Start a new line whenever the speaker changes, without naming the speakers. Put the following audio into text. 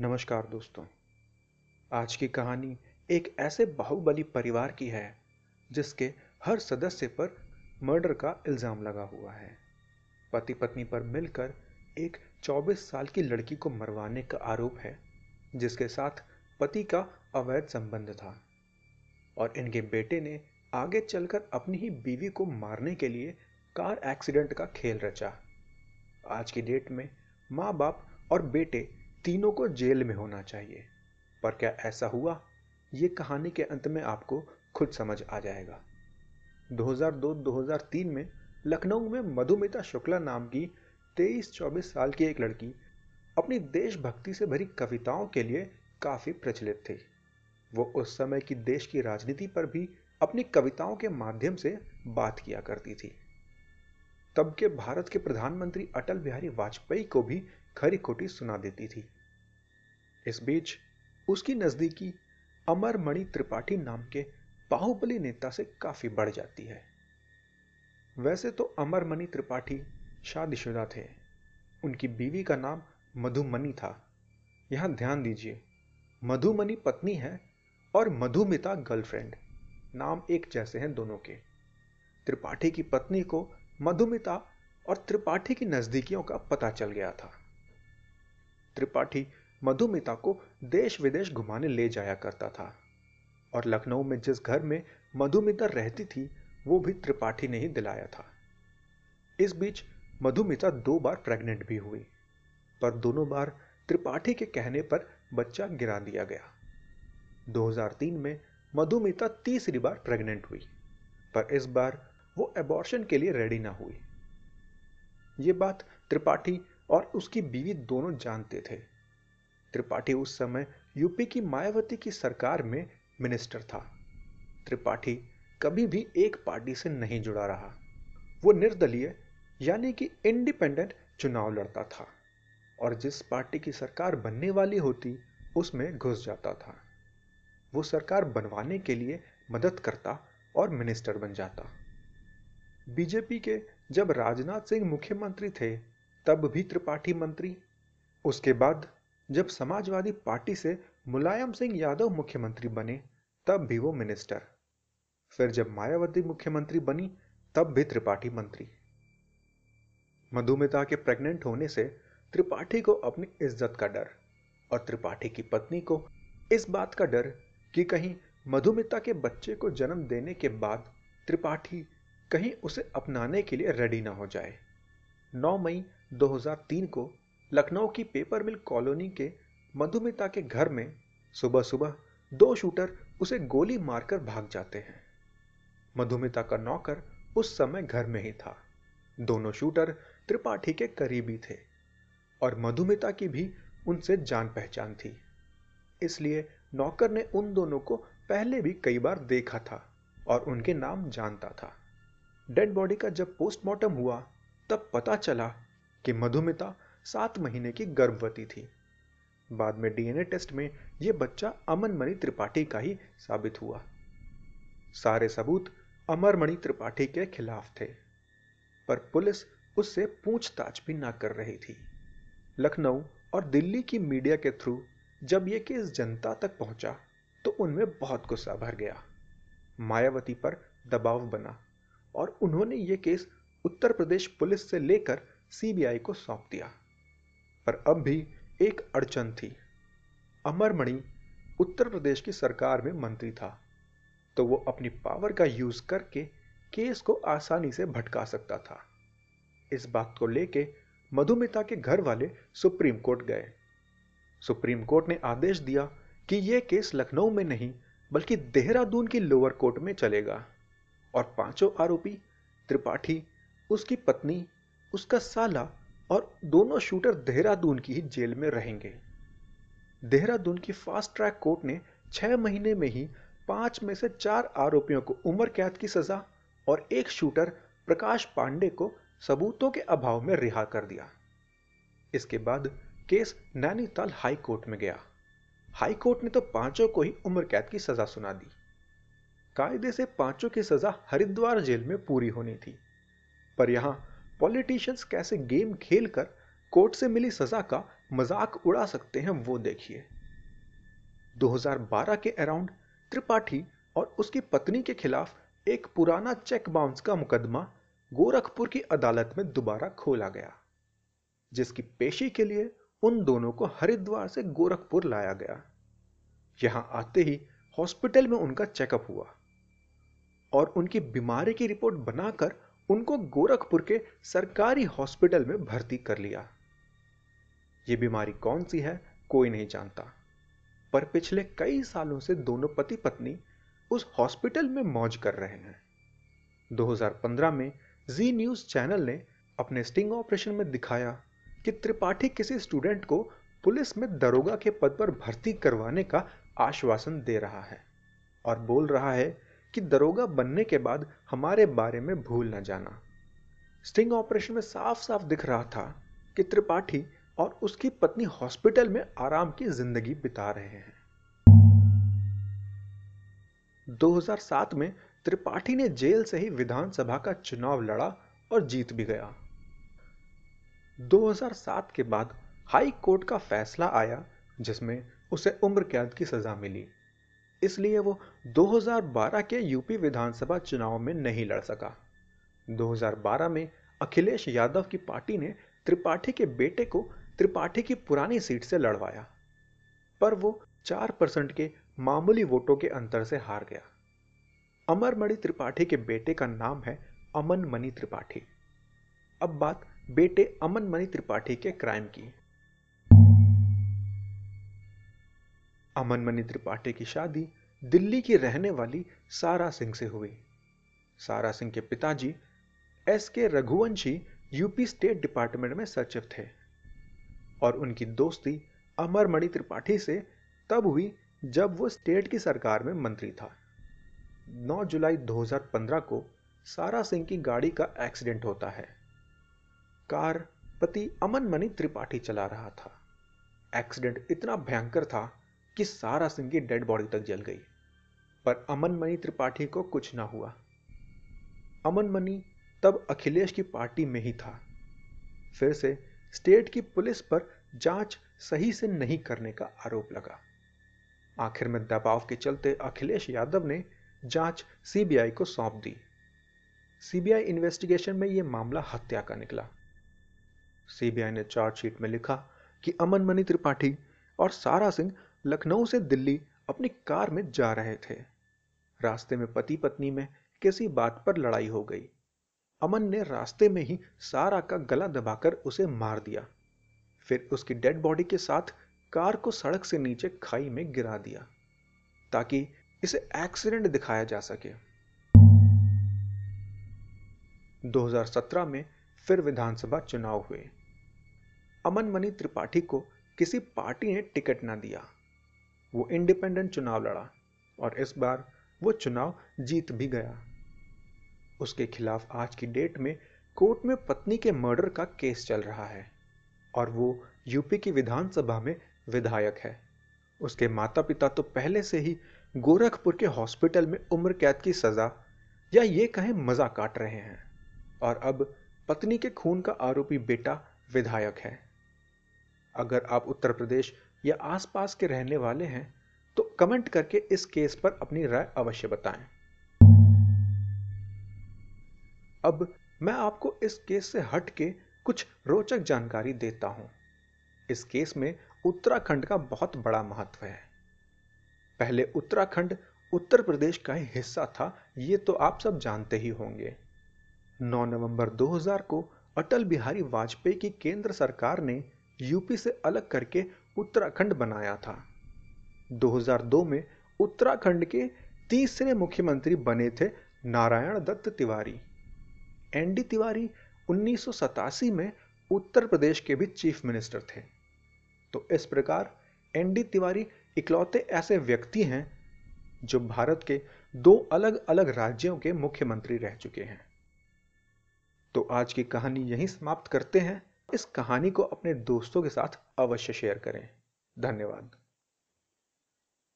नमस्कार दोस्तों। आज की कहानी एक ऐसे बाहुबली परिवार की है, जिसके हर सदस्य पर मर्डर का इल्ज़ाम लगा हुआ है। पति पत्नी पर मिलकर एक 24 साल की लड़की को मरवाने का आरोप है, जिसके साथ पति का अवैध संबंध था। और इनके बेटे ने आगे चलकर अपनी ही बीवी को मारने के लिए कार एक्सीडेंट का खेल रचा। आज की डेट में माँ बाप और बेटे तीनों को जेल में होना चाहिए। पर क्या ऐसा हुआ? ये कहानी के अंत में आपको खुद समझ आ जाएगा। 2002-2003 में लखनऊ में मधुमिता शुक्ला नाम की 23-24 साल की एक लड़की अपनी देशभक्ति से भरी कविताओं के लिए काफ़ी प्रचलित थी। वो उस समय की देश की राजनीति पर भी अपनी कविताओं के माध्यम से बात किया करती थी। तब के भारत के प्रधानमंत्री अटल बिहारी वाजपेयी को भी खरी खोटी सुना देती थी। इस बीच उसकी नजदीकी अमरमणि त्रिपाठी नाम के बाहुबली नेता से काफ़ी बढ़ जाती है। वैसे तो अमरमणि त्रिपाठी शादीशुदा थे। उनकी बीवी का नाम मधुमनी था। यहाँ ध्यान दीजिए, मधुमनी पत्नी है और मधुमिता गर्लफ्रेंड नाम एक जैसे हैं दोनों के। त्रिपाठी की पत्नी को मधुमिता और त्रिपाठी की नजदीकियों का पता चल गया था। त्रिपाठी मधुमिता को देश विदेश घुमाने ले जाया करता था। और लखनऊ में जिस घर में मधुमिता रहती थी, वो भी त्रिपाठी ने ही दिलाया था। इस बीच मधुमिता दो बार प्रेग्नेंट भी हुई, पर दोनों बार त्रिपाठी के कहने पर बच्चा गिरा दिया गया। 2003 में मधुमिता तीसरी बार प्रेग्नेंट हुई, पर इस बार वो एबॉर्शन के लिए रेडी ना हुई। ये बात त्रिपाठी और उसकी बीवी दोनों जानते थे। त्रिपाठी उस समय यूपी की मायावती की सरकार में मिनिस्टर था। त्रिपाठी कभी भी एक पार्टी से नहीं जुड़ा रहा। वो निर्दलीय, यानी कि इंडिपेंडेंट चुनाव लड़ता था और जिस पार्टी की सरकार बनने वाली होती, उसमें घुस जाता था। वो सरकार बनवाने के लिए मदद करता और मिनिस्टर बन जाता। बीजेपी के जब राजनाथ सिंह मुख्यमंत्री थे तब भी त्रिपाठी मंत्री। उसके बाद, जब समाजवादी पार्टी से मुलायम सिंह यादव मुख्यमंत्री बने, तब भी वो मिनिस्टर। फिर जब मायावती मुख्यमंत्री बनी, तब भी त्रिपाठी मंत्री। मधुमिता के प्रेग्नेंट होने से त्रिपाठी को अपनी इज़्ज़त का डर और त्रिपाठी की पत्नी को इस बात का डर कि कहीं मधुमिता के बच्चे को जन्म देने के बाद त्रिपाठी कहीं उसे अपनाने के लिए रेडी ना हो जाए। 9 मई 2003 को लखनऊ की पेपर मिल कॉलोनी के मधुमिता के घर में सुबह सुबह दो शूटर उसे गोली मारकर भाग जाते हैं। मधुमिता का नौकर उस समय घर में ही था। दोनों शूटर त्रिपाठी के करीबी थे और मधुमिता की भी उनसे जान पहचान थी। इसलिए नौकर ने उन दोनों को पहले भी कई बार देखा था और उनके नाम जानता था। डेड बॉडी का जब पोस्टमार्टम हुआ, तब पता चला कि मधुमिता सात महीने की गर्भवती थी। बाद में डीएनए टेस्ट में यह बच्चा अमनमणि त्रिपाठी का ही साबित हुआ। सारे सबूत अमरमणि त्रिपाठी के खिलाफ थे, पर पुलिस उससे पूछताछ भी ना कर रही थी। लखनऊ और दिल्ली की मीडिया के थ्रू जब यह केस जनता तक पहुँचा तो उनमें बहुत गुस्सा भर गया। मायावती पर दबाव बना और उन्होंने यह केस उत्तर प्रदेश पुलिस से लेकर सीबीआई को सौंप दिया। पर अब भी एक अड़चन थी। अमरमणि उत्तर प्रदेश की सरकार में मंत्री था तो वो अपनी पावर का यूज़ करके केस को आसानी से भटका सकता था। इस बात को लेके मधुमिता के घर वाले सुप्रीम कोर्ट गए। सुप्रीम कोर्ट ने आदेश दिया कि यह केस लखनऊ में नहीं, बल्कि देहरादून की लोअर कोर्ट में चलेगा। और पाँचों आरोपी, त्रिपाठी, उसकी पत्नी उसका साला और दोनों शूटर देहरादून की ही जेल में रहेंगे। देहरादून की फास्ट ट्रैक कोर्ट ने छह महीने में ही पाँच में से चार आरोपियों को उम्र कैद की सजा और एक शूटर प्रकाश पांडे को सबूतों के अभाव में रिहा कर दिया। इसके बाद केस नैनीताल हाई कोर्ट में गया। हाई कोर्ट ने तो पाँचों को ही उम्र कैद की सजा सुना दी। कायदे से पाँचों की सजा हरिद्वार जेल में पूरी होनी थी। पर यहाँ पॉलिटिशियंस कैसे गेम खेलकर कोर्ट से मिली सजा का मज़ाक उड़ा सकते हैं वो देखिए। 2012 के अराउंड त्रिपाठी और उसकी पत्नी के खिलाफ एक पुराना चेक बाउंस का मुकदमा गोरखपुर की अदालत में दोबारा खोला गया, जिसकी पेशी के लिए उन दोनों को हरिद्वार से गोरखपुर लाया गया। यहाँ आते ही हॉस्पिटल में उनका चेकअप हुआ और उनकी बीमारी की रिपोर्ट बनाकर उनको गोरखपुर के सरकारी हॉस्पिटल में भर्ती कर लिया। ये बीमारी कौन सी है, कोई नहीं जानता। पर पिछले कई सालों से दोनों पति पत्नी उस हॉस्पिटल में मौज कर रहे हैं। 2015 में जी न्यूज़ चैनल ने अपने स्टिंग ऑपरेशन में दिखाया कि त्रिपाठी किसी स्टूडेंट को पुलिस में दरोगा के पद पर भर्ती करवाने का आश्वासन दे रहा है और बोल रहा है कि दरोगा बनने के बाद हमारे बारे में भूल न जाना। स्टिंग ऑपरेशन में साफ़ साफ़ दिख रहा था कि त्रिपाठी और उसकी पत्नी हॉस्पिटल में आराम की ज़िंदगी बिता रहे हैं। 2007 में त्रिपाठी ने जेल से ही विधानसभा का चुनाव लड़ा और जीत भी गया। 2007 के बाद हाई कोर्ट का फैसला आया जिसमें उसे उम्र कैद की सजा मिली। इसलिए वो 2012 के यूपी विधानसभा चुनाव में नहीं लड़ सका। 2012 में अखिलेश यादव की पार्टी ने त्रिपाठी के बेटे को त्रिपाठी की पुरानी सीट से लड़वाया, पर वो चार परसेंट के मामूली वोटों के अंतर से हार गया। अमरमणि त्रिपाठी के बेटे का नाम है अमन मणि त्रिपाठी। अब बात बेटे अमन मणि त्रिपाठी के क्राइम की। अमन मणि त्रिपाठी की शादी दिल्ली की रहने वाली सारा सिंह से हुई। सारा सिंह के पिताजी एस के रघुवंशी यूपी स्टेट डिपार्टमेंट में सचिव थे और उनकी दोस्ती अमरमणि त्रिपाठी से तब हुई जब वो स्टेट की सरकार में मंत्री था। 9 जुलाई 2015 को सारा सिंह की गाड़ी का एक्सीडेंट होता है। कार पति अमन मणि त्रिपाठी चला रहा था। एक्सीडेंट इतना भयंकर था कि सारा सिंह की डेड बॉडी तक जल गई। पर अमन मणि त्रिपाठी को कुछ ना हुआ। अमन मणि तब अखिलेश की पार्टी में ही था। फिर से स्टेट की पुलिस पर जाँच सही से नहीं करने का आरोप लगा। आखिर में दबाव के चलते अखिलेश यादव ने जाँच सीबीआई को सौंप दी। सीबीआई इन्वेस्टिगेशन में यह मामला हत्या का निकला। सीबीआई ने चार्जशीट में लिखा कि अमन मणि त्रिपाठी और सारा सिंह लखनऊ से दिल्ली अपनी कार में जा रहे थे। रास्ते में पति पत्नी में किसी बात पर लड़ाई हो गई। अमन ने रास्ते में ही सारा का गला दबाकर उसे मार दिया। फिर उसकी डेड बॉडी के साथ कार को सड़क से नीचे खाई में गिरा दिया, ताकि इसे एक्सीडेंट दिखाया जा सके। 2017 में फिर विधानसभा चुनाव हुए। अमन मणि त्रिपाठी को किसी पार्टी ने टिकट ना दिया। वो इंडिपेंडेंट चुनाव लड़ा और इस बार वो चुनाव जीत भी गया। उसके खिलाफ आज की डेट में कोर्ट में पत्नी के मर्डर का केस चल रहा है और वो यूपी की विधानसभा में विधायक है। उसके माता पिता तो पहले से ही गोरखपुर के हॉस्पिटल में उम्र कैद की सजा या ये कहें मज़ा काट रहे हैं और अब पत्नी के खून का आरोपी बेटा विधायक है। अगर आप उत्तर प्रदेश या आसपास के रहने वाले हैं तो कमेंट करके इस केस पर अपनी राय अवश्य बताएँ। अब मैं आपको इस केस से हट के कुछ रोचक जानकारी देता हूँ। इस केस में उत्तराखंड का बहुत बड़ा महत्व है। पहले उत्तराखंड उत्तर प्रदेश का ही हिस्सा था, ये तो आप सब जानते ही होंगे। 9 नवंबर 2000 को अटल बिहारी वाजपेयी की केंद्र सरकार ने यूपी से अलग करके उत्तराखंड बनाया था। 2002 में उत्तराखंड के तीसरे मुख्यमंत्री बने थे नारायण दत्त तिवारी। एनडी तिवारी उन्नीस सौ सतासी में उत्तर प्रदेश के भी चीफ मिनिस्टर थे। तो इस प्रकार एनडी तिवारी इकलौते ऐसे व्यक्ति हैं जो भारत के दो अलग अलग राज्यों के मुख्यमंत्री रह चुके हैं। तो आज की कहानी यहीं समाप्त करते हैं। इस कहानी को अपने दोस्तों के साथ अवश्य शेयर करें। धन्यवाद।